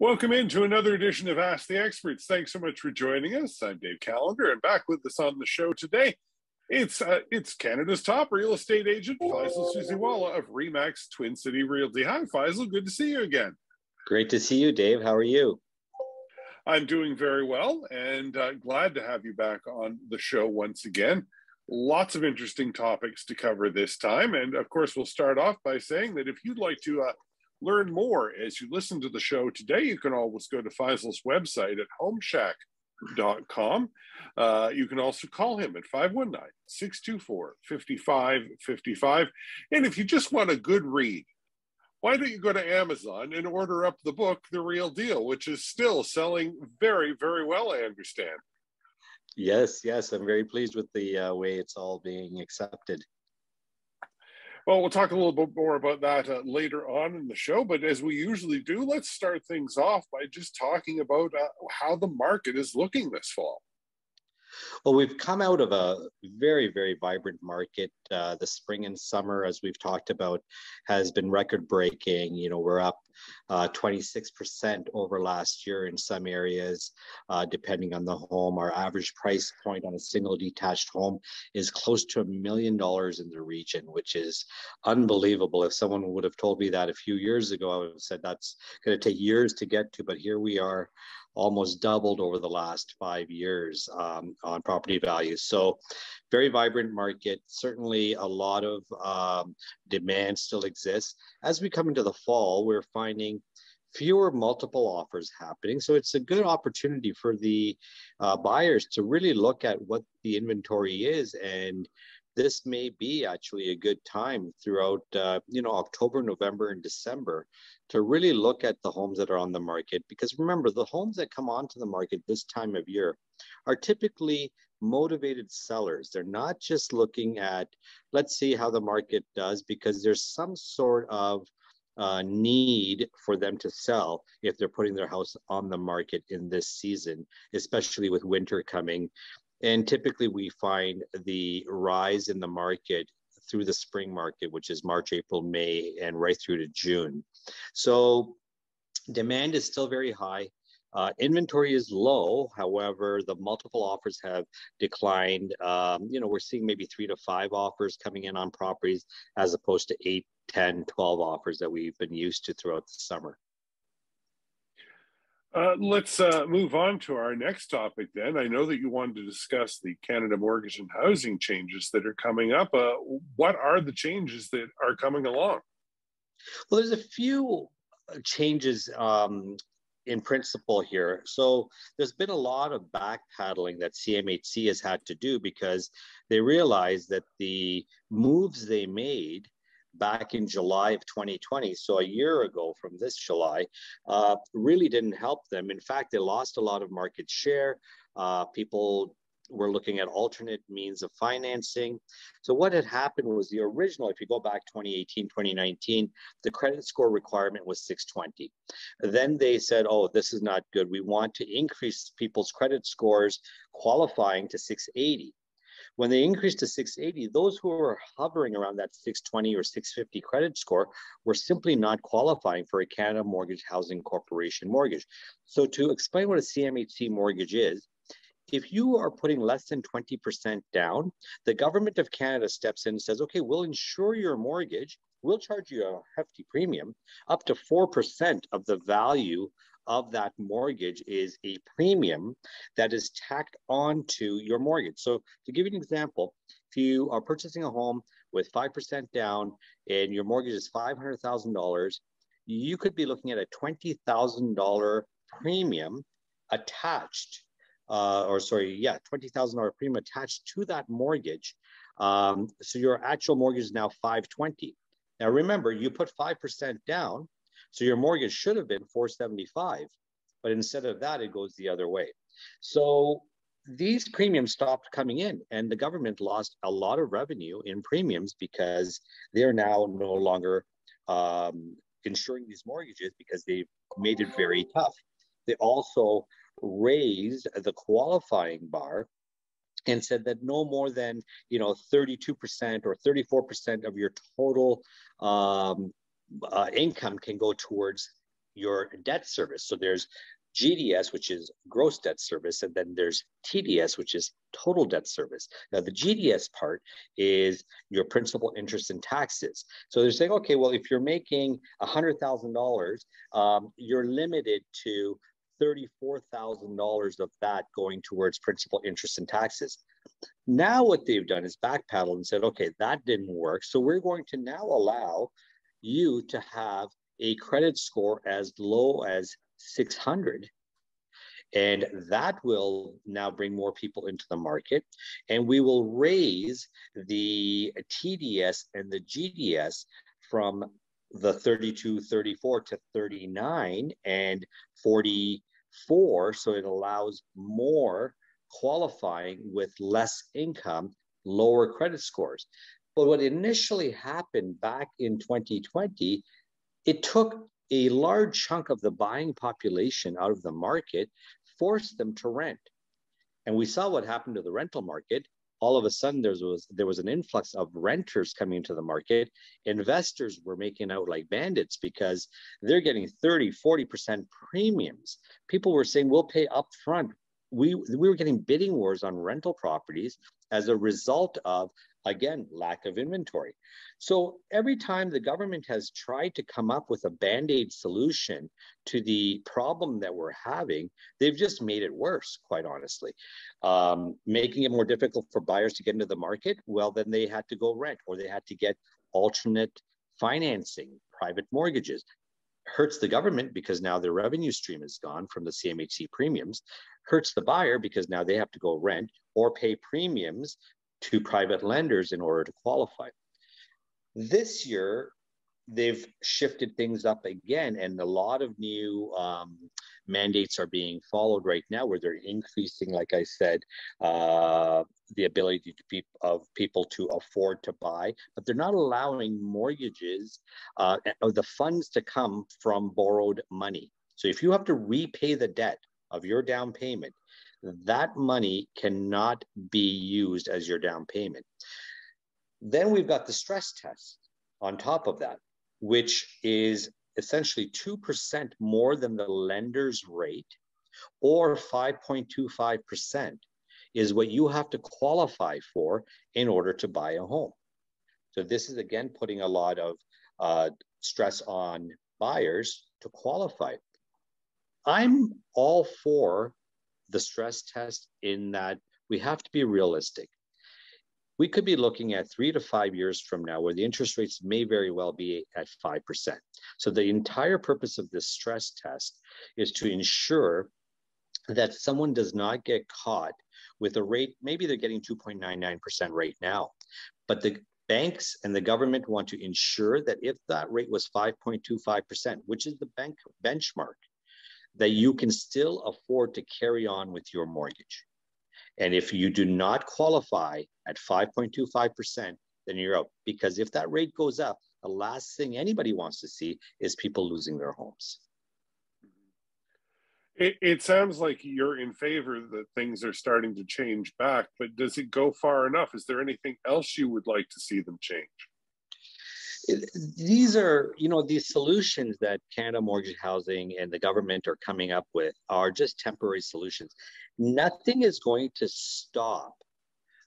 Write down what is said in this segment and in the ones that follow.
Welcome into another edition of Ask the Experts. Thanks so much for joining us. I'm Dave Callender, and back with us on the show today, it's uh, it's Canada's top real estate agent, Faisal Susiwala of Remax Twin City Realty. Hi, Faisal. Good to see you again. Great to see you, Dave. How are you? I'm doing very well, and uh, glad to have you back on the show once again. Lots of interesting topics to cover this time, and of course, we'll start off by saying that if you'd like to uh, learn more as you listen to the show today, you can always go to Faisal's website at homeshack.com. Uh, you can also call him at 519 624 5555. And if you just want a good read, why don't you go to Amazon and order up the book, The Real Deal, which is still selling very, very well, I understand. Yes, yes, I'm very pleased with the uh, way it's all being accepted. Well, we'll talk a little bit more about that uh, later on in the show. But as we usually do, let's start things off by just talking about uh, how the market is looking this fall. Well, we've come out of a very, very vibrant market. Uh, the spring and summer, as we've talked about, has been record breaking. You know, we're up uh, 26% over last year in some areas, uh, depending on the home. Our average price point on a single detached home is close to a million dollars in the region, which is unbelievable. If someone would have told me that a few years ago, I would have said that's going to take years to get to, but here we are almost doubled over the last five years um, on property values. So, very vibrant market. Certainly, a lot of um, demand still exists. As we come into the fall, we're finding fewer multiple offers happening. So it's a good opportunity for the uh, buyers to really look at what the inventory is and this may be actually a good time throughout uh, you know october november and december to really look at the homes that are on the market because remember the homes that come onto the market this time of year are typically motivated sellers they're not just looking at let's see how the market does because there's some sort of uh, need for them to sell if they're putting their house on the market in this season, especially with winter coming. And typically, we find the rise in the market through the spring market, which is March, April, May, and right through to June. So demand is still very high. Uh, inventory is low. However, the multiple offers have declined. Um, you know, we're seeing maybe three to five offers coming in on properties as opposed to eight, 10, 12 offers that we've been used to throughout the summer. Uh, let's uh, move on to our next topic then. I know that you wanted to discuss the Canada Mortgage and Housing changes that are coming up. Uh, what are the changes that are coming along? Well, there's a few uh, changes um, in principle here. So there's been a lot of backpedaling that CMHC has had to do because they realized that the moves they made back in July of 2020, so a year ago from this July, uh, really didn't help them. In fact, they lost a lot of market share. Uh, people were looking at alternate means of financing. So what had happened was the original, if you go back 2018, 2019, the credit score requirement was 620. Then they said, oh, this is not good. We want to increase people's credit scores qualifying to 680. When they increased to 680, those who were hovering around that 620 or 650 credit score were simply not qualifying for a Canada Mortgage Housing Corporation mortgage. So to explain what a CMHC mortgage is, if you are putting less than 20% down, the government of Canada steps in and says, okay, we'll insure your mortgage. We'll charge you a hefty premium up to 4% of the value of that mortgage is a premium that is tacked onto your mortgage. So, to give you an example, if you are purchasing a home with 5% down and your mortgage is $500,000, you could be looking at a $20,000 premium attached, uh, or sorry, yeah, $20,000 premium attached to that mortgage. Um, so your actual mortgage is now 520. Now remember, you put 5% down, so your mortgage should have been 475, but instead of that, it goes the other way. So these premiums stopped coming in, and the government lost a lot of revenue in premiums because they're now no longer um, insuring these mortgages because they've made it very tough. They also raised the qualifying bar and said that no more than you know 32% or 34% of your total um, uh, income can go towards your debt service. So there's GDS, which is gross debt service, and then there's TDS, which is total debt service. Now, the GDS part is your principal, interest, and taxes. So they're saying, okay, well, if you're making $100,000, um, you're limited to $34,000 of that going towards principal, interest, and taxes. Now, what they've done is backpedal and said, okay, that didn't work. So we're going to now allow you to have a credit score as low as 600 and that will now bring more people into the market and we will raise the tds and the gds from the 32 34 to 39 and 44 so it allows more qualifying with less income lower credit scores but what initially happened back in 2020 it took a large chunk of the buying population out of the market, forced them to rent. And we saw what happened to the rental market. All of a sudden, there was there was an influx of renters coming into the market. Investors were making out like bandits because they're getting 30, 40% premiums. People were saying, we'll pay up front We, we were getting bidding wars on rental properties as a result of Again, lack of inventory. So every time the government has tried to come up with a band aid solution to the problem that we're having, they've just made it worse, quite honestly. Um, making it more difficult for buyers to get into the market, well, then they had to go rent or they had to get alternate financing, private mortgages. Hurts the government because now their revenue stream is gone from the CMHC premiums. Hurts the buyer because now they have to go rent or pay premiums to private lenders in order to qualify. This year, they've shifted things up again, and a lot of new um, mandates are being followed right now, where they're increasing, like I said, uh, the ability to pe- of people to afford to buy, but they're not allowing mortgages uh, or the funds to come from borrowed money. So if you have to repay the debt of your down payment, that money cannot be used as your down payment. Then we've got the stress test on top of that, which is essentially 2% more than the lender's rate or 5.25% is what you have to qualify for in order to buy a home. So this is again putting a lot of uh, stress on buyers to qualify. I'm all for the stress test in that we have to be realistic. We could be looking at three to five years from now where the interest rates may very well be at 5%. So the entire purpose of this stress test is to ensure that someone does not get caught with a rate, maybe they're getting 2.99% right now, but the banks and the government want to ensure that if that rate was 5.25%, which is the bank benchmark, that you can still afford to carry on with your mortgage. And if you do not qualify at 5.25%, then you're out. Because if that rate goes up, the last thing anybody wants to see is people losing their homes. It, it, sounds like you're in favor that things are starting to change back, but does it go far enough? Is there anything else you would like to see them change? These are, you know, these solutions that Canada Mortgage Housing and the government are coming up with are just temporary solutions. Nothing is going to stop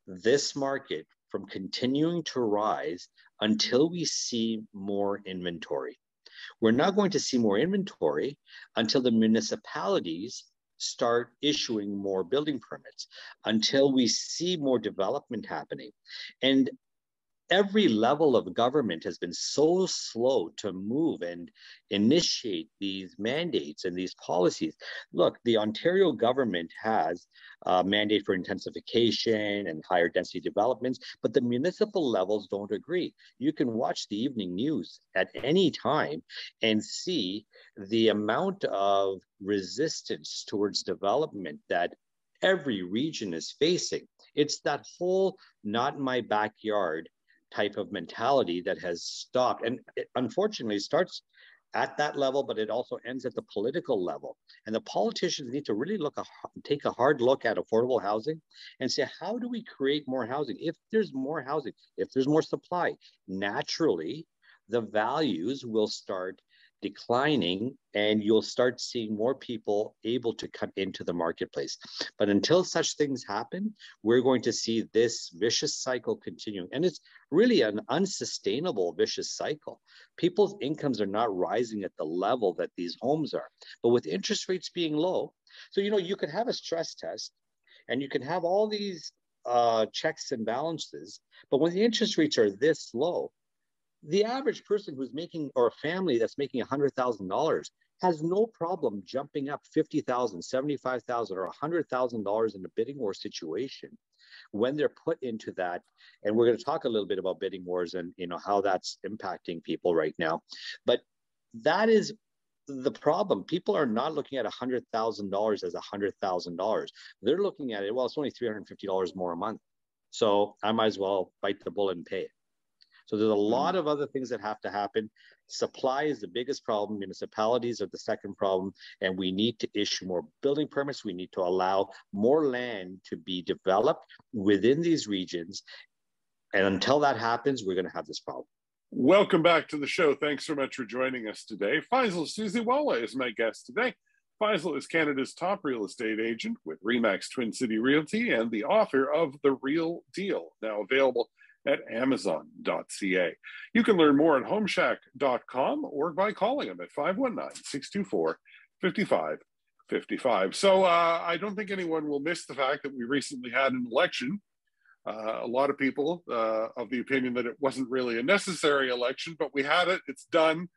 this market from continuing to rise until we see more inventory. We're not going to see more inventory until the municipalities start issuing more building permits, until we see more development happening. And every level of government has been so slow to move and initiate these mandates and these policies. Look, the Ontario government has a mandate for intensification and higher density developments, but the municipal levels don't agree. You can watch the evening news at any time and see the amount of resistance towards development that every region is facing. It's that whole not my backyard type of mentality that has stopped. And it unfortunately starts at that level but it also ends at the political level. And the politicians need to really look a, take a hard look at affordable housing and say how do we create more housing? If there's more housing if there's more supply naturally the values will start declining and you'll start seeing more people able to come into the marketplace. But until such things happen, we're going to see this vicious cycle continuing. And it's really an unsustainable vicious cycle. People's incomes are not rising at the level that these homes are. But with interest rates being low, so you know, you could have a stress test and you can have all these uh, checks and balances, but when the interest rates are this low, the average person who's making or a family that's making $100,000 has no problem jumping up $50,000, $75,000, or $100,000 in a bidding war situation when they're put into that. And we're going to talk a little bit about bidding wars and you know how that's impacting people right now. But that is the problem. People are not looking at $100,000 as $100,000 they're looking at it well it's only $350 more a month. So I might as well bite the bullet and pay it so there's a lot mm. of other things that have to happen. Supply is the biggest problem. Municipalities are the second problem. And we need to issue more building permits. We need to allow more land to be developed within these regions. And until that happens, we're going to have this problem. Welcome back to the show. Thanks so much for joining us today. Faisal Susiwala is my guest today. Faisal is Canada's top real estate agent with Remax Twin City Realty and the author of The Real Deal, now available at amazon.ca. You can learn more at homeshack.com or by calling them at 519 624 5555. So uh, I don't think anyone will miss the fact that we recently had an election. Uh, a lot of people uh, of the opinion that it wasn't really a necessary election, but we had it, it's done.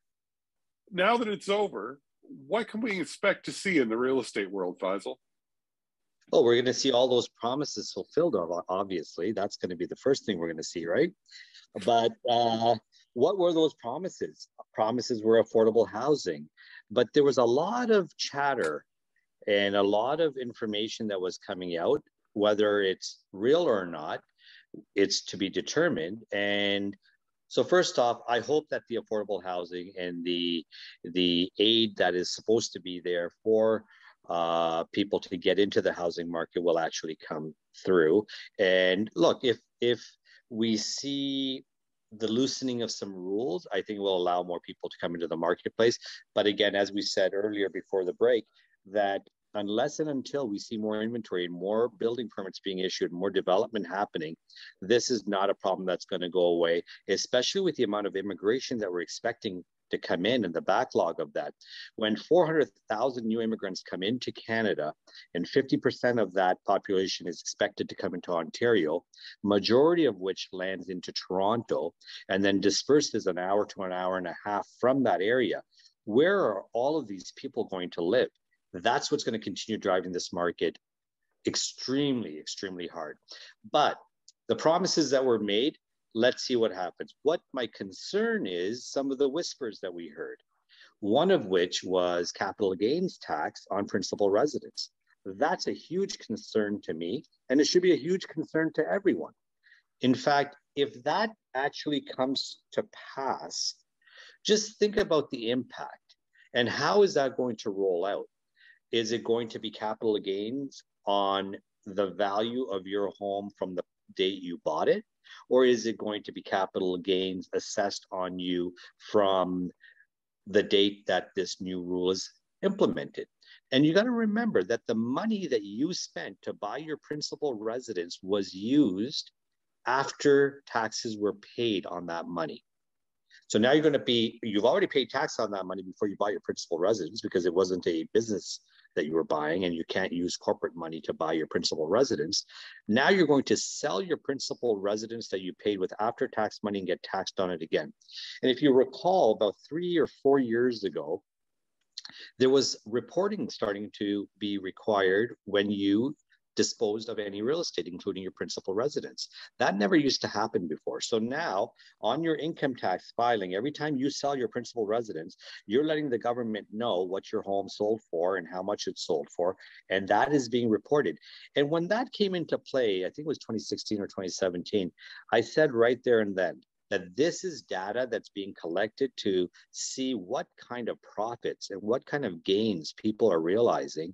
Now that it's over, what can we expect to see in the real estate world, Faisal? Oh, we're going to see all those promises fulfilled, obviously. That's going to be the first thing we're going to see, right? But uh, what were those promises? Promises were affordable housing. But there was a lot of chatter and a lot of information that was coming out, whether it's real or not, it's to be determined. And so first off, I hope that the affordable housing and the the aid that is supposed to be there for uh, people to get into the housing market will actually come through. And look, if if we see the loosening of some rules, I think will allow more people to come into the marketplace. But again, as we said earlier before the break, that unless and until we see more inventory and more building permits being issued, more development happening, this is not a problem that's going to go away, especially with the amount of immigration that we're expecting to come in and the backlog of that. When 400,000 new immigrants come into Canada and 50% of that population is expected to come into Ontario, majority of which lands into Toronto and then disperses an hour to an hour and a half from that area, where are all of these people going to live? That's what's going to continue driving this market extremely, extremely hard. But the promises that were made let's see what happens. What my concern is some of the whispers that we heard, one of which was capital gains tax on principal residence. That's a huge concern to me, and it should be a huge concern to everyone. In fact, if that actually comes to pass, just think about the impact and how is that going to roll out? Is it going to be capital gains on the value of your home from the date you bought it? Or is it going to be capital gains assessed on you from the date that this new rule is implemented? And you got to remember that the money that you spent to buy your principal residence was used after taxes were paid on that money. So now you're going to be, you've already paid tax on that money before you bought your principal residence because it wasn't a business that you were buying and you can't use corporate money to buy your principal residence. Now you're going to sell your principal residence that you paid with after tax money and get taxed on it again. And if you recall, about three or four years ago, there was reporting starting to be required when you disposed of any real estate, including your principal residence. That never used to happen before. So now, on your income tax filing, every time you sell your principal residence, you're letting the government know what your home sold for and how much it sold for, and that is being reported. And when that came into play, I think it was 2016 or 2017, I said right there and then, that this is data that's being collected to see what kind of profits and what kind of gains people are realizing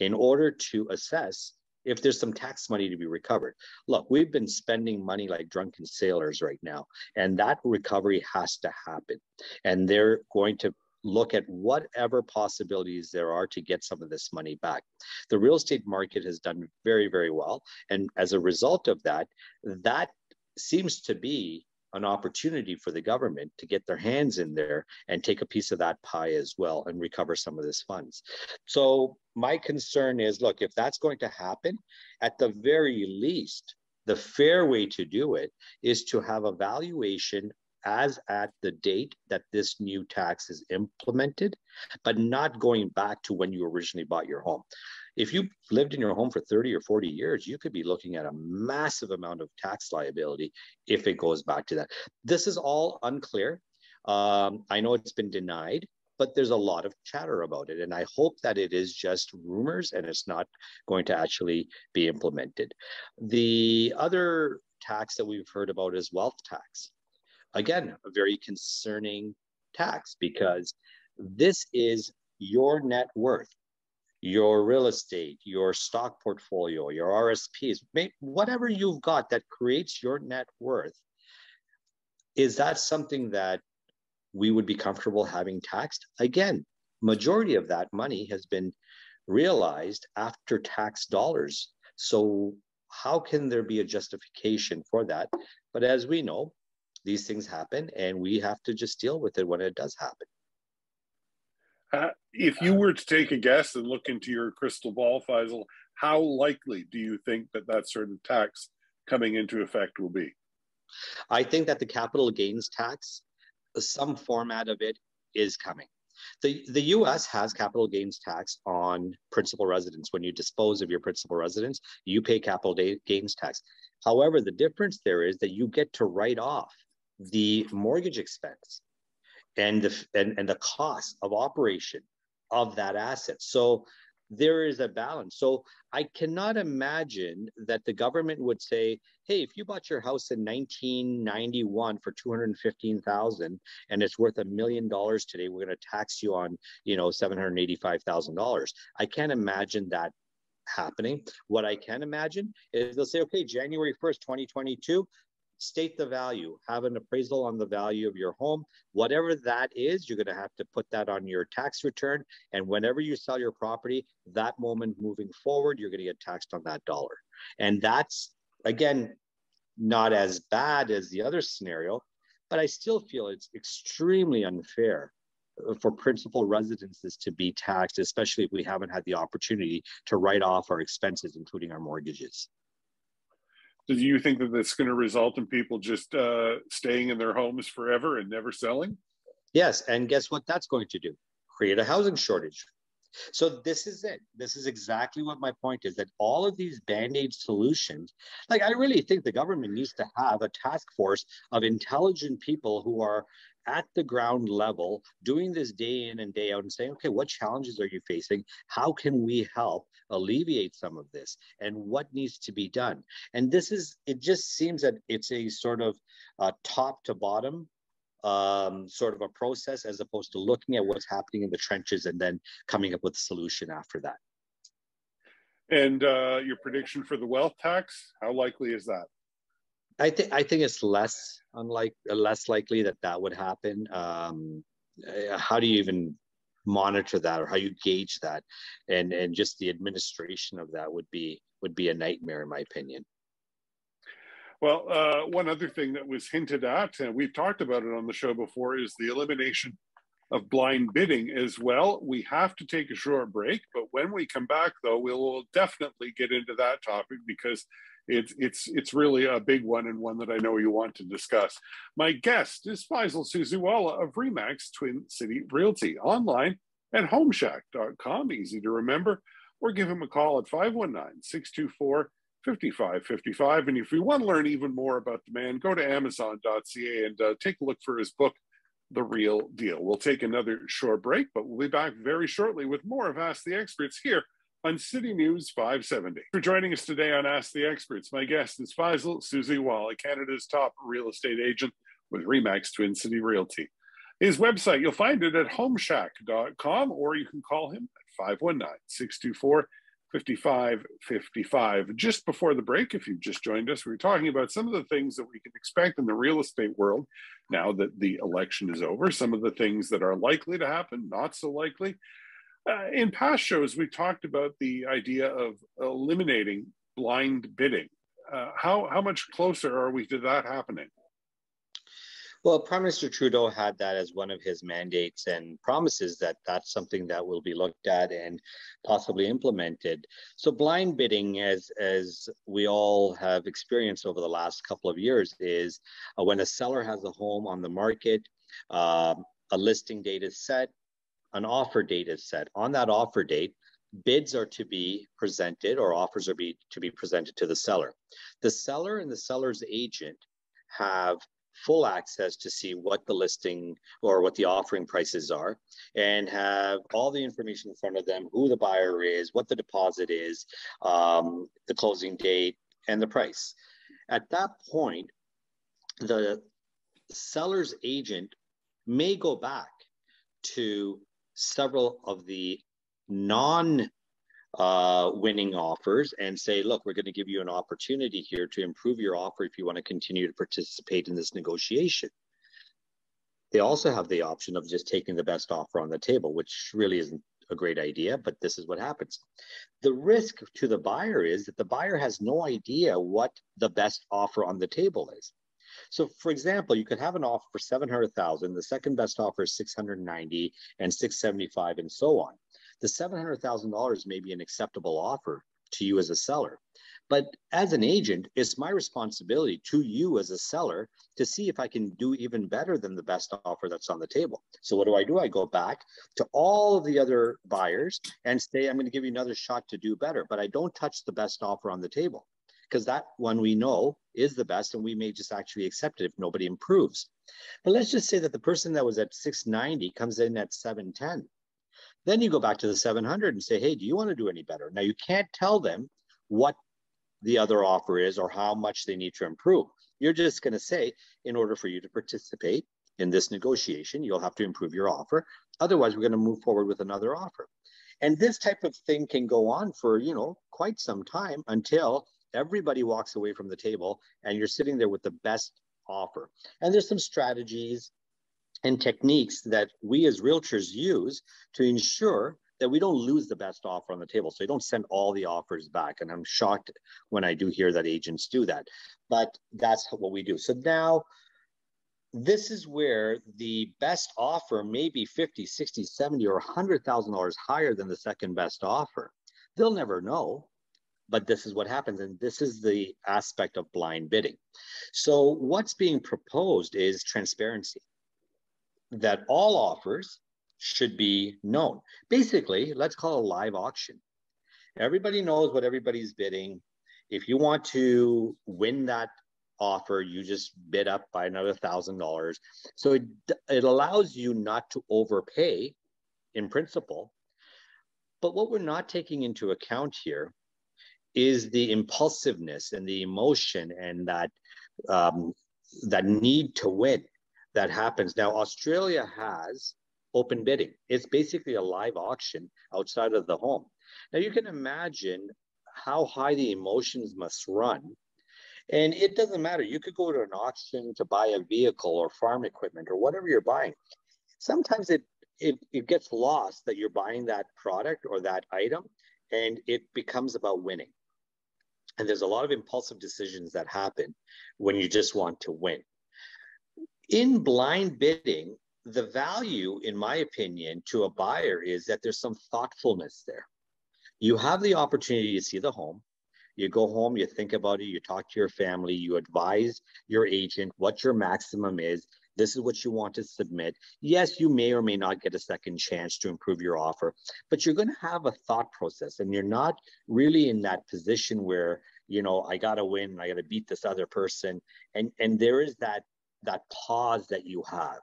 in order to assess if there's some tax money to be recovered. Look, we've been spending money like drunken sailors right now, and that recovery has to happen. And they're going to look at whatever possibilities there are to get some of this money back. The real estate market has done very, very well. And as a result of that, that seems to be an opportunity for the government to get their hands in there and take a piece of that pie as well and recover some of this funds. So my concern is, look, if that's going to happen, at the very least, the fair way to do it is to have a valuation as at the date that this new tax is implemented, but not going back to when you originally bought your home. If you lived in your home for 30 or 40 years, you could be looking at a massive amount of tax liability if it goes back to that. This is all unclear. Um, I know it's been denied, but there's a lot of chatter about it. And I hope that it is just rumors and it's not going to actually be implemented. The other tax that we've heard about is wealth tax. Again, a very concerning tax because this is your net worth, your real estate, your stock portfolio, your RSPs, whatever you've got that creates your net worth. Is that something that we would be comfortable having taxed? Again, majority of that money has been realized after tax dollars. So how can there be a justification for that? But as we know, these things happen and we have to just deal with it when it does happen. Uh, if you were to take a guess and look into your crystal ball, Faisal, how likely do you think that that of tax coming into effect will be? I think that the capital gains tax, some format of it is coming. The, the US has capital gains tax on principal residence. When you dispose of your principal residence, you pay capital gains tax. However, the difference there is that you get to write off the mortgage expense and the and, and the cost of operation of that asset. So there is a balance. So I cannot imagine that the government would say, "Hey, if you bought your house in 1991 for 215,000 and it's worth a million dollars today, we're going to tax you on, you know, $785,000." I can't imagine that happening. What I can imagine is they'll say, "Okay, January 1st, 2022, state the value, have an appraisal on the value of your home. Whatever that is, you're going to have to put that on your tax return. And whenever you sell your property, that moment moving forward, you're going to get taxed on that dollar. And that's, again, not as bad as the other scenario, but I still feel it's extremely unfair for principal residences to be taxed, especially if we haven't had the opportunity to write off our expenses, including our mortgages do you think that that's going to result in people just uh, staying in their homes forever and never selling? Yes, and guess what that's going to do? Create a housing shortage. So this is it. This is exactly what my point is that all of these band-aid solutions, like I really think the government needs to have a task force of intelligent people who are at the ground level doing this day in and day out and saying, okay, what challenges are you facing? How can we help alleviate some of this? And what needs to be done? And this is, it just seems that it's a sort of uh, top to bottom um, sort of a process as opposed to looking at what's happening in the trenches and then coming up with a solution after that. And uh, your prediction for the wealth tax, how likely is that? I think I think it's less unlike less likely that that would happen. Um, uh, how do you even monitor that, or how you gauge that, and and just the administration of that would be would be a nightmare, in my opinion. Well, uh, one other thing that was hinted at, and we've talked about it on the show before, is the elimination of blind bidding as well. We have to take a short break, but when we come back, though, we will definitely get into that topic because it's it's it's really a big one and one that I know you want to discuss. My guest is Faisal Susiwala of Remax Twin City Realty online at homeshack.com, easy to remember, or give him a call at 519-624 5555. And if you want to learn even more about the man, go to amazon.ca and uh, take a look for his book, The Real Deal. We'll take another short break, but we'll be back very shortly with more of Ask the Experts here on City News 570. For joining us today on Ask the Experts, my guest is Faisal Susiwala, Canada's top real estate agent with Remax Twin City Realty. His website, you'll find it at homeshack.com, or you can call him at 519 624 5555. Just before the break, if you've just joined us, we were talking about some of the things that we can expect in the real estate world now that the election is over, some of the things that are likely to happen, not so likely. Uh, in past shows, we talked about the idea of eliminating blind bidding. Uh, how, how much closer are we to that happening? Well, Prime Minister Trudeau had that as one of his mandates and promises that that's something that will be looked at and possibly implemented. So blind bidding, as as we all have experienced over the last couple of years, is uh, when a seller has a home on the market, uh, a listing date is set, an offer date is set. On that offer date, bids are to be presented or offers are be, to be presented to the seller. The seller and the seller's agent have full access to see what the listing or what the offering prices are and have all the information in front of them who the buyer is what the deposit is um, the closing date and the price. At that point the seller's agent may go back to several of the non uh, winning offers and say, look, we're going to give you an opportunity here to improve your offer if you want to continue to participate in this negotiation. They also have the option of just taking the best offer on the table, which really isn't a great idea, but this is what happens. The risk to the buyer is that the buyer has no idea what the best offer on the table is. So, for example, you could have an offer for 700,000, the second best offer is 690 and 675 and so on the $700,000 may be an acceptable offer to you as a seller. But as an agent, it's my responsibility to you as a seller to see if I can do even better than the best offer that's on the table. So, what do I do? I go back to all of the other buyers and say, I'm going to give you another shot to do better, but I don't touch the best offer on the table because that one we know is the best and we may just actually accept it if nobody improves. But let's just say that the person that was at 690 comes in at 710 then you go back to the 700 and say, hey, do you want to do any better? Now, you can't tell them what the other offer is or how much they need to improve. You're just going to say, in order for you to participate in this negotiation, you'll have to improve your offer. Otherwise, we're going to move forward with another offer. And this type of thing can go on for, you know, quite some time until everybody walks away from the table and you're sitting there with the best offer. And there's some strategies and techniques that we as realtors use to ensure that we don't lose the best offer on the table. So you don't send all the offers back. And I'm shocked when I do hear that agents do that. But that's what we do. So now this is where the best offer may be 50, 60, 70, or $100,000 higher than the second best offer. They'll never know, but this is what happens. And this is the aspect of blind bidding. So what's being proposed is transparency that all offers should be known. Basically, let's call a live auction. Everybody knows what everybody's bidding. If you want to win that offer, you just bid up by another thousand dollars. So it, it allows you not to overpay in principle. But what we're not taking into account here is the impulsiveness and the emotion and that um, that need to win that happens. Now, Australia has open bidding. It's basically a live auction outside of the home. Now, you can imagine how high the emotions must run. And it doesn't matter. You could go to an auction to buy a vehicle or farm equipment or whatever you're buying. Sometimes it, it, it gets lost that you're buying that product or that item and it becomes about winning. And there's a lot of impulsive decisions that happen when you just want to win in blind bidding, the value, in my opinion, to a buyer is that there's some thoughtfulness there. You have the opportunity to see the home. You go home, you think about it, you talk to your family, you advise your agent what your maximum is. This is what you want to submit. Yes, you may or may not get a second chance to improve your offer, but you're going to have a thought process and you're not really in that position where, you know, I got to win, I got to beat this other person. And, and there is that that pause that you have.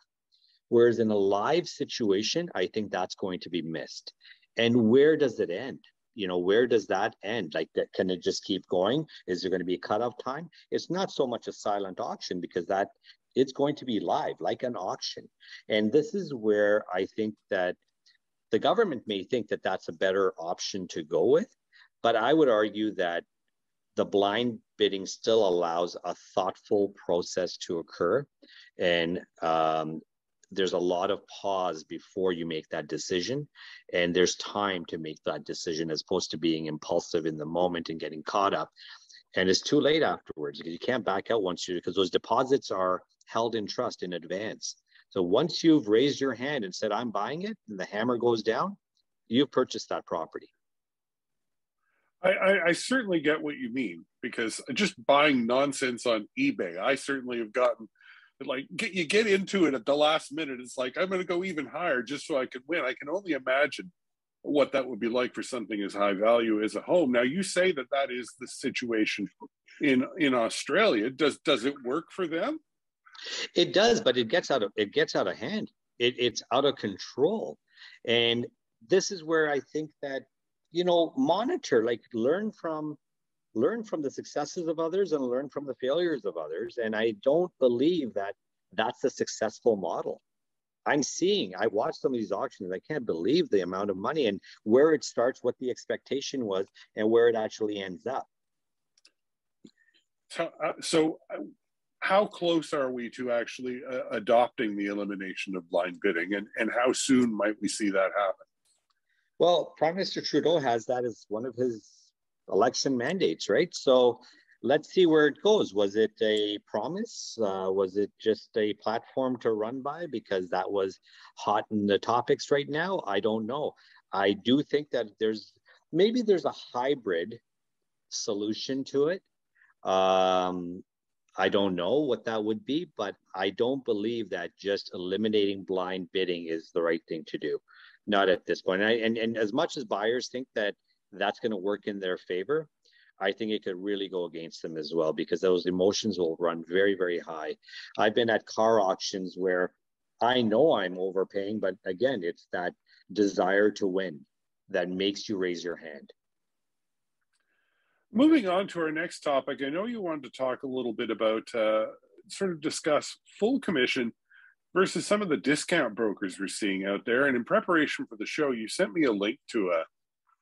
Whereas in a live situation, I think that's going to be missed. And where does it end? You know, where does that end? Like, that, can it just keep going? Is there going to be a cutoff time? It's not so much a silent auction because that it's going to be live, like an auction. And this is where I think that the government may think that that's a better option to go with, But I would argue that the blind bidding still allows a thoughtful process to occur. And um, there's a lot of pause before you make that decision. And there's time to make that decision as opposed to being impulsive in the moment and getting caught up. And it's too late afterwards because you can't back out once you, because those deposits are held in trust in advance. So once you've raised your hand and said, I'm buying it, and the hammer goes down, you've purchased that property. I, I, I, certainly get what you mean because just buying nonsense on eBay, I certainly have gotten like get you get into it at the last minute. It's like I'm going to go even higher just so I can win. I can only imagine what that would be like for something as high value as a home. Now you say that that is the situation in in Australia. Does does it work for them? It does, but it gets out of it gets out of hand. It, it's out of control, and this is where I think that you know monitor, like learn from learn from the successes of others and learn from the failures of others. And I don't believe that that's a successful model. I'm seeing, I watched some of these auctions. I can't believe the amount of money and where it starts, what the expectation was, and where it actually ends up. So, uh, so uh, how close are we to actually uh, adopting the elimination of blind bidding, and, and how soon might we see that happen? Well, Prime Minister Trudeau has that as one of his election mandates, right? So let's see where it goes. Was it a promise? Uh, was it just a platform to run by because that was hot in the topics right now? I don't know. I do think that there's maybe there's a hybrid solution to it. Um, I don't know what that would be, but I don't believe that just eliminating blind bidding is the right thing to do. Not at this point. And, I, and, and as much as buyers think that that's going to work in their favor. I think it could really go against them as well because those emotions will run very, very high. I've been at car auctions where I know I'm overpaying, but again, it's that desire to win that makes you raise your hand. Moving on to our next topic, I know you wanted to talk a little bit about uh, sort of discuss full commission versus some of the discount brokers we're seeing out there. And in preparation for the show, you sent me a link to a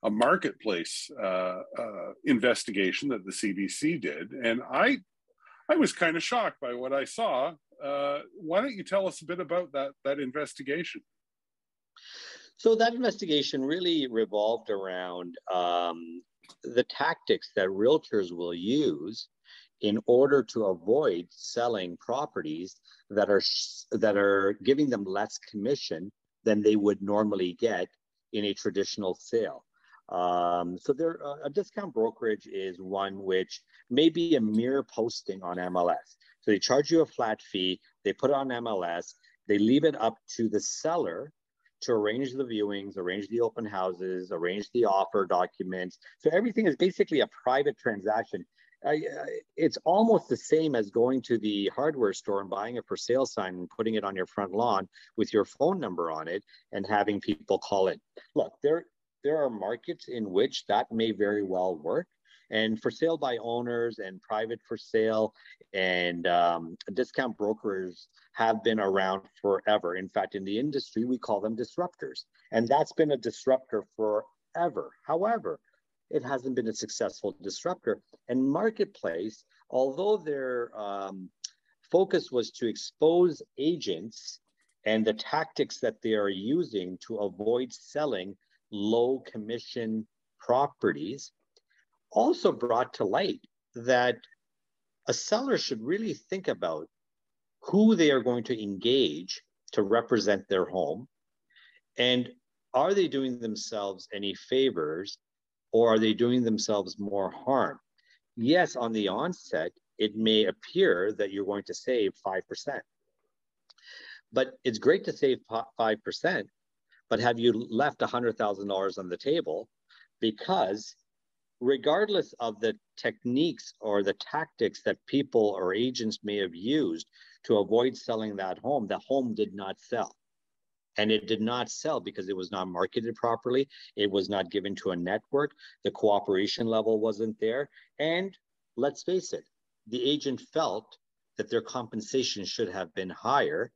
a marketplace uh, uh, investigation that the CBC did, and I I was kind of shocked by what I saw. Uh, why don't you tell us a bit about that that investigation? So that investigation really revolved around um, the tactics that realtors will use in order to avoid selling properties that are that are giving them less commission than they would normally get in a traditional sale. Um, so there, uh, a discount brokerage is one which may be a mere posting on MLS. So they charge you a flat fee, they put it on MLS, they leave it up to the seller to arrange the viewings, arrange the open houses, arrange the offer documents. So everything is basically a private transaction. I, it's almost the same as going to the hardware store and buying a for sale sign and putting it on your front lawn with your phone number on it and having people call it. Look, there there are markets in which that may very well work. And for sale by owners and private for sale and um, discount brokers have been around forever. In fact, in the industry, we call them disruptors. And that's been a disruptor forever. However, it hasn't been a successful disruptor. And marketplace, although their um, focus was to expose agents and the tactics that they are using to avoid selling low commission properties also brought to light that a seller should really think about who they are going to engage to represent their home and are they doing themselves any favors or are they doing themselves more harm yes on the onset it may appear that you're going to save 5% but it's great to save 5% but have you left $100,000 on the table? Because regardless of the techniques or the tactics that people or agents may have used to avoid selling that home, the home did not sell. And it did not sell because it was not marketed properly. It was not given to a network. The cooperation level wasn't there. And let's face it, the agent felt that their compensation should have been higher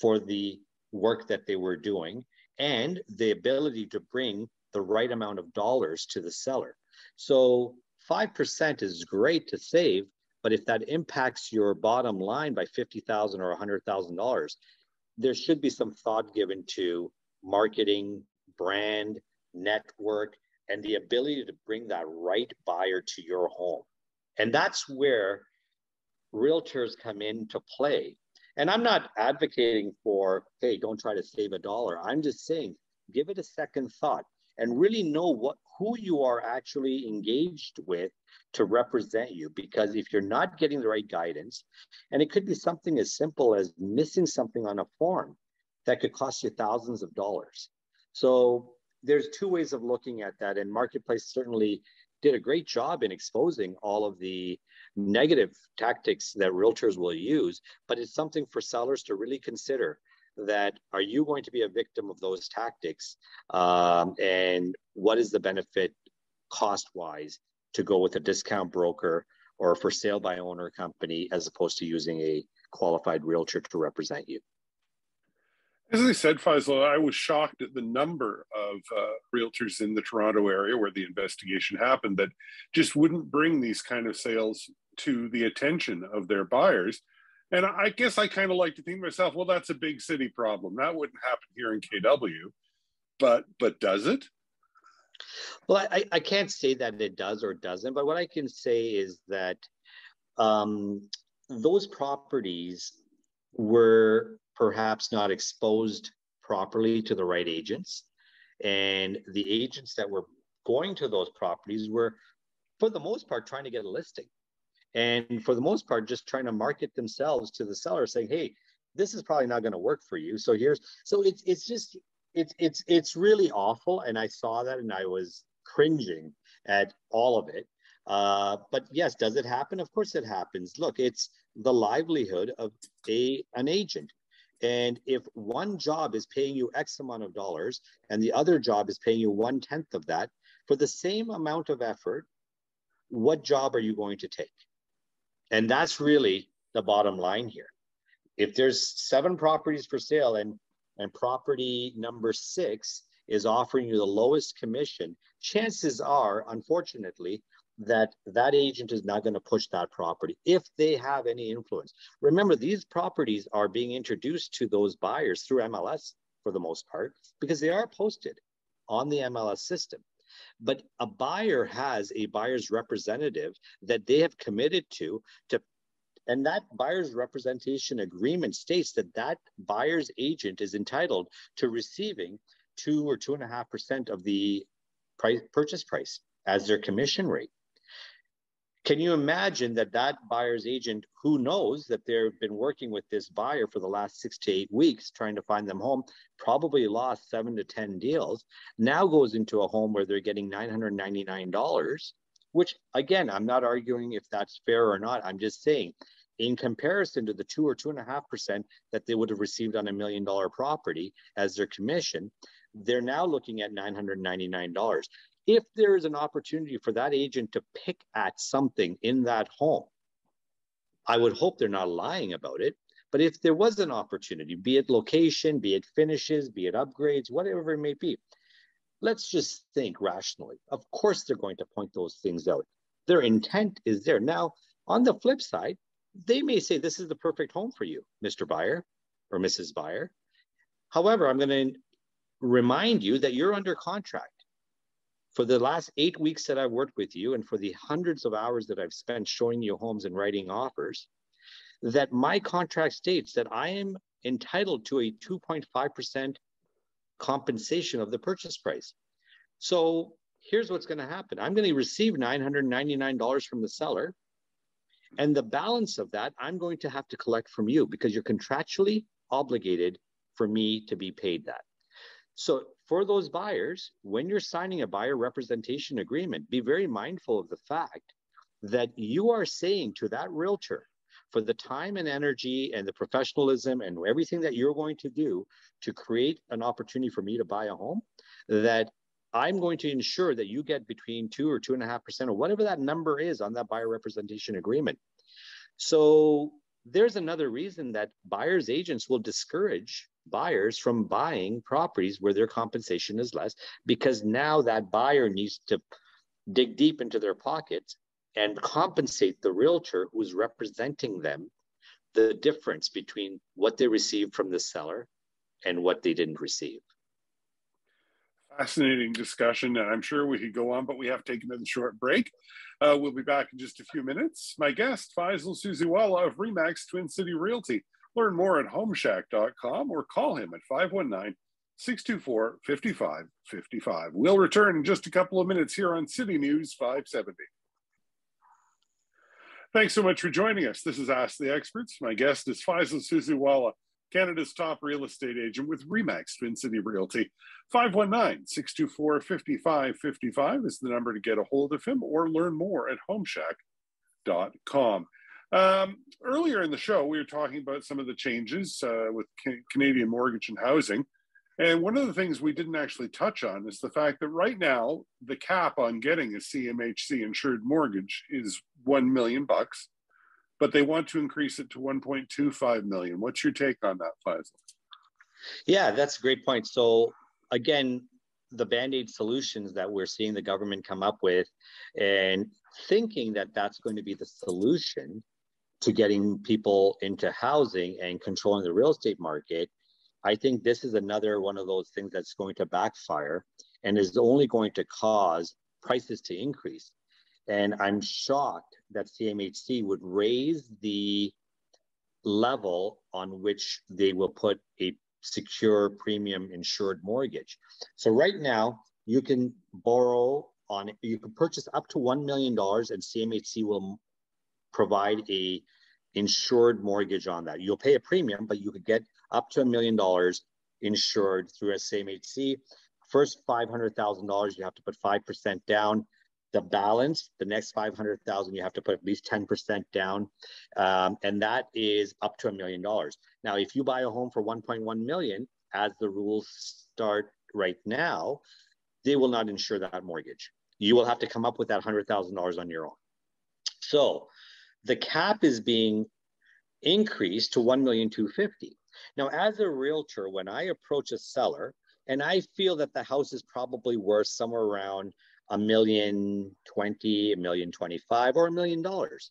for the work that they were doing and the ability to bring the right amount of dollars to the seller. So 5% is great to save, but if that impacts your bottom line by 50,000 or $100,000, there should be some thought given to marketing, brand, network, and the ability to bring that right buyer to your home. And that's where realtors come into play. And I'm not advocating for, hey, don't try to save a dollar. I'm just saying, give it a second thought and really know what who you are actually engaged with to represent you. Because if you're not getting the right guidance and it could be something as simple as missing something on a form that could cost you thousands of dollars. So there's two ways of looking at that and marketplace certainly did a great job in exposing all of the negative tactics that realtors will use but it's something for sellers to really consider that are you going to be a victim of those tactics um, and what is the benefit cost wise to go with a discount broker or for sale by owner company as opposed to using a qualified realtor to represent you as I said, Faisal, I was shocked at the number of uh, realtors in the Toronto area where the investigation happened that just wouldn't bring these kind of sales to the attention of their buyers. And I guess I kind of like to think myself, well, that's a big city problem. That wouldn't happen here in KW, but but does it? Well, I, I can't say that it does or doesn't, but what I can say is that um, those properties were perhaps not exposed properly to the right agents. And the agents that were going to those properties were, for the most part, trying to get a listing and for the most part just trying to market themselves to the seller saying hey this is probably not going to work for you. So here's so it's it's just it's it's it's really awful. And i saw that and i was cringing at all of it. Uh, but yes does it happen? Of course it happens. Look it's the livelihood of a an agent. And if one job is paying you x amount of dollars and the other job is paying you one tenth of that for the same amount of effort what job are you going to take and that's really the bottom line here. If there's seven properties for sale and, and property number six is offering you the lowest commission, chances are, unfortunately, that that agent is not going to push that property if they have any influence. Remember, these properties are being introduced to those buyers through MLS for the most part because they are posted on the MLS system. But a buyer has a buyer's representative that they have committed to to and that buyer's representation agreement states that that buyer's agent is entitled to receiving two or two and a half percent of the price, purchase price as their commission rate. Can you imagine that that buyer's agent who knows that they've been working with this buyer for the last six to eight weeks trying to find them home, probably lost seven to 10 deals, now goes into a home where they're getting $999, which again, I'm not arguing if that's fair or not. I'm just saying in comparison to the two or two and a half percent that they would have received on a million dollar property as their commission, they're now looking at $999 if there is an opportunity for that agent to pick at something in that home, I would hope they're not lying about it. But if there was an opportunity, be it location, be it finishes, be it upgrades, whatever it may be, let's just think rationally. Of course, they're going to point those things out. Their intent is there. Now, on the flip side, they may say, This is the perfect home for you, Mr. Buyer or Mrs. Buyer. However, I'm going to remind you that you're under contract for the last eight weeks that I've worked with you and for the hundreds of hours that I've spent showing you homes and writing offers, that my contract states that I am entitled to a 2.5% compensation of the purchase price. So here's what's going to happen I'm going to receive $999 from the seller. And the balance of that, I'm going to have to collect from you because you're contractually obligated for me to be paid that. So for those buyers, when you're signing a buyer representation agreement, be very mindful of the fact that you are saying to that realtor, for the time and energy and the professionalism and everything that you're going to do to create an opportunity for me to buy a home, that I'm going to ensure that you get between two or two and a half percent or whatever that number is on that buyer representation agreement. So there's another reason that buyers agents will discourage buyers from buying properties where their compensation is less because now that buyer needs to dig deep into their pockets and compensate the realtor who's representing them the difference between what they received from the seller and what they didn't receive. Fascinating discussion, and I'm sure we could go on, but we have taken a short break. Uh, we'll be back in just a few minutes. My guest, Faisal Susiwala of Remax Twin City Realty. Learn more at homeshack.com or call him at 519 624 5555. We'll return in just a couple of minutes here on City News 570. Thanks so much for joining us. This is Ask the Experts. My guest is Faisal Susiwala, Canada's top real estate agent with Remax Twin City Realty. 519 624 5555 is the number to get a hold of him or learn more at homeshack.com. Um, earlier in the show, we were talking about some of the changes uh, with Canadian mortgage and housing. And one of the things we didn't actually touch on is the fact that right now the cap on getting a CMHC insured mortgage is 1 million bucks, but they want to increase it to 1.25 million. What's your take on that, Faisal? Yeah, that's a great point. So again, the band-aid solutions that we're seeing the government come up with and thinking that that's going to be the solution to getting people into housing and controlling the real estate market I think this is another one of those things that's going to backfire and is only going to cause prices to increase. And I'm shocked that CMHC would raise the level on which they will put a secure premium insured mortgage. So right now, you can borrow on you can purchase up to $1 million and CMHC will provide a insured mortgage on that. You'll pay a premium, but you could get up to a million dollars insured through a CMHC. First $500,000, you have to put 5% down. The balance, the next 500,000, you have to put at least 10% down. Um, and that is up to a million dollars. Now, if you buy a home for 1.1 million, as the rules start right now, they will not insure that mortgage. You will have to come up with that $100,000 on your own. So the cap is being increased to 1,250. Now, as a realtor, when I approach a seller and I feel that the house is probably worth somewhere around a million twenty, a million twenty-five, or a million dollars,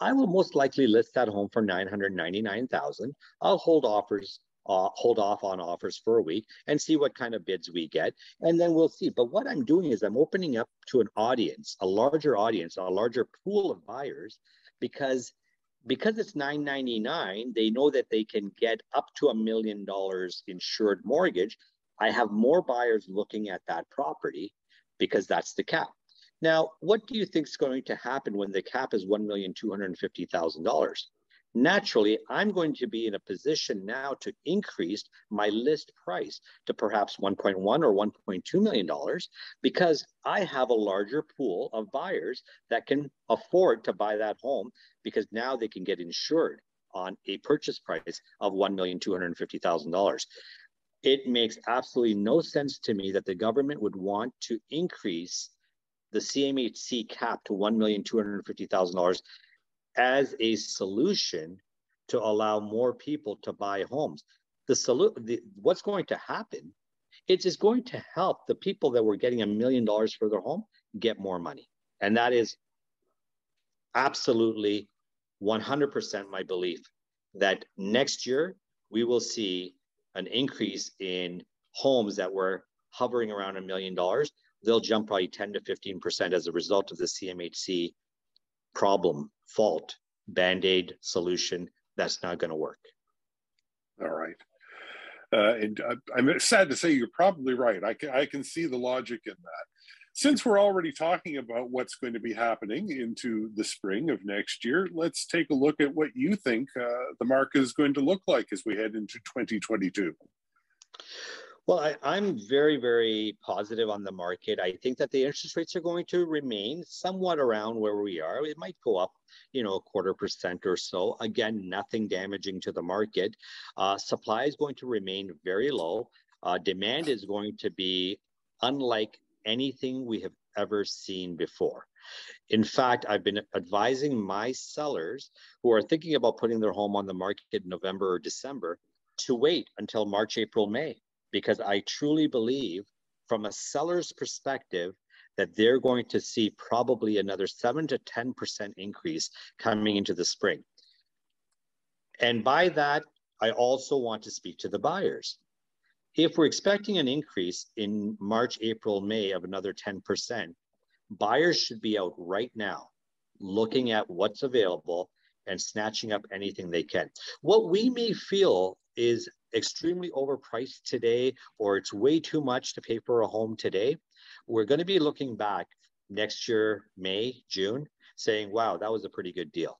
I will most likely list that home for 999,000. I'll hold offers uh, hold off on offers for a week and see what kind of bids we get. And then we'll see. But what I'm doing is I'm opening up to an audience, a larger audience, a larger pool of buyers, because because it's 999 they know that they can get up to a million dollars insured mortgage. I have more buyers looking at that property because that's the cap. Now what do you think is going to happen when the cap is $1,250,000 naturally I'm going to be in a position now to increase my list price to perhaps 1.1 or 1.2 million dollars because I have a larger pool of buyers that can afford to buy that home because now they can get insured on a purchase price of $1,250,000. It makes absolutely no sense to me that the government would want to increase the CMHC cap to $1,250,000 as a solution to allow more people to buy homes. The, solu- what's going to happen? It is going to help the people that were getting a million dollars for their home get more money. And that is absolutely 100% my belief that next year we will see an increase in homes that were hovering around a million dollars. They'll jump probably 10 to 15% as a result of the CMHC problem, fault, band aid solution that's not going to work. All right. Uh, and I, am sad to say you're probably right. I can, I can see the logic in that. Since we're already talking about what's going to be happening into the spring of next year, let's take a look at what you think uh, the market is going to look like as we head into 2022. Well, I, am very, very positive on the market. I think that the interest rates are going to remain somewhat around where we are. It might go up, you know, a quarter percent or so. Again, nothing damaging to the market. Uh, supply is going to remain very low. Uh, demand is going to be unlike anything we have ever seen before. In fact, I've been advising my sellers who are thinking about putting their home on the market in November or December to wait until March, April, May, because I truly believe from a seller's perspective that they're going to see probably another 7 to 10% increase coming into the spring. And by that, I also want to speak to the buyers. If we're expecting an increase in March, April, May of another 10%, buyers should be out right now looking at what's available and snatching up anything they can. What we may feel is extremely overpriced today or it's way too much to pay for a home today, we're going to be looking back next year, May, June, saying, wow, that was a pretty good deal.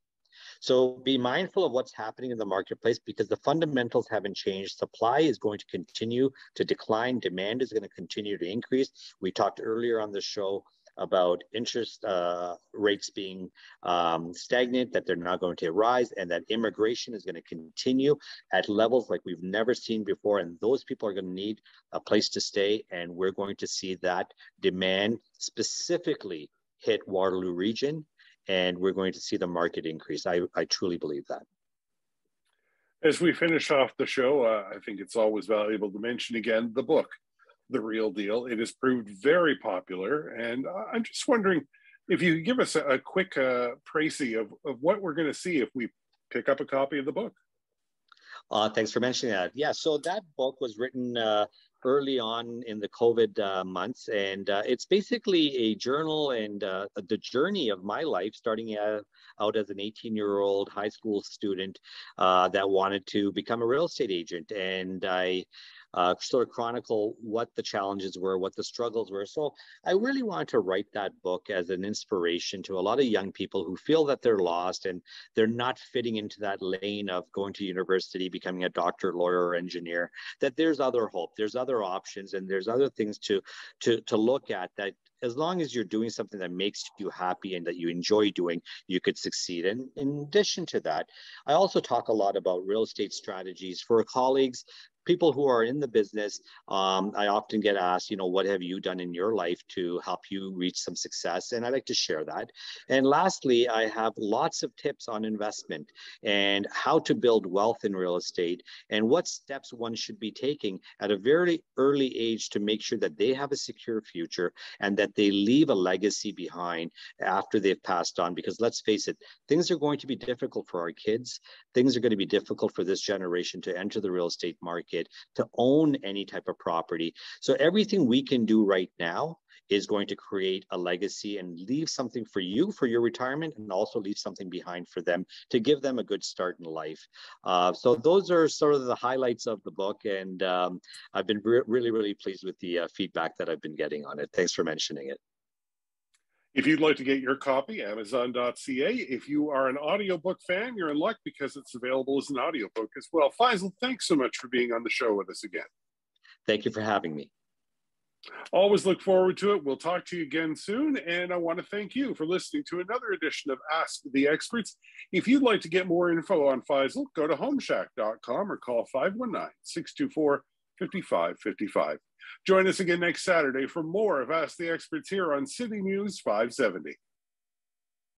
So be mindful of what's happening in the marketplace because the fundamentals haven't changed. Supply is going to continue to decline. Demand is going to continue to increase. We talked earlier on the show about interest uh, rates being um, stagnant, that they're not going to rise, and that immigration is going to continue at levels like we've never seen before. And those people are going to need a place to stay. And we're going to see that demand specifically hit Waterloo region. And we're going to see the market increase. I, I truly believe that. As we finish off the show, uh, I think it's always valuable to mention again the book the real deal. It has proved very popular, and I'm just wondering if you could give us a, a quick uh, précis of, of what we're going to see if we pick up a copy of the book. Uh, thanks for mentioning that. Yeah, so that book was written uh, early on in the COVID uh, months, and uh, it's basically a journal and uh, the journey of my life, starting out, as an 18-year-old high school student uh, that wanted to become a real estate agent, and I uh, sort of chronicle what the challenges were, what the struggles were. So I really wanted to write that book as an inspiration to a lot of young people who feel that they're lost and they're not fitting into that lane of going to university, becoming a doctor, lawyer, or engineer. That there's other hope, there's other options, and there's other things to to to look at that as long as you're doing something that makes you happy and that you enjoy doing, you could succeed. And in addition to that, I also talk a lot about real estate strategies for colleagues people who are in the business, um, I often get asked, you know, what have you done in your life to help you reach some success? And I like to share that. And lastly, I have lots of tips on investment and how to build wealth in real estate and what steps one should be taking at a very early age to make sure that they have a secure future and that they leave a legacy behind after they've passed on. Because let's face it, things are going to be difficult for our kids. Things are going to be difficult for this generation to enter the real estate market market to own any type of property. So everything we can do right now is going to create a legacy and leave something for you for your retirement and also leave something behind for them to give them a good start in life. Uh, so those are sort of the highlights of the book. And um, I've been re really, really pleased with the uh, feedback that I've been getting on it. Thanks for mentioning it. If you'd like to get your copy, Amazon.ca. If you are an audiobook fan, you're in luck because it's available as an audiobook as well. Faisal, thanks so much for being on the show with us again. Thank you for having me. Always look forward to it. We'll talk to you again soon. And I want to thank you for listening to another edition of Ask the Experts. If you'd like to get more info on Faisal, go to homeshack.com or call 519 624 5555. Join us again next Saturday for more of Ask the Experts here on City News 570.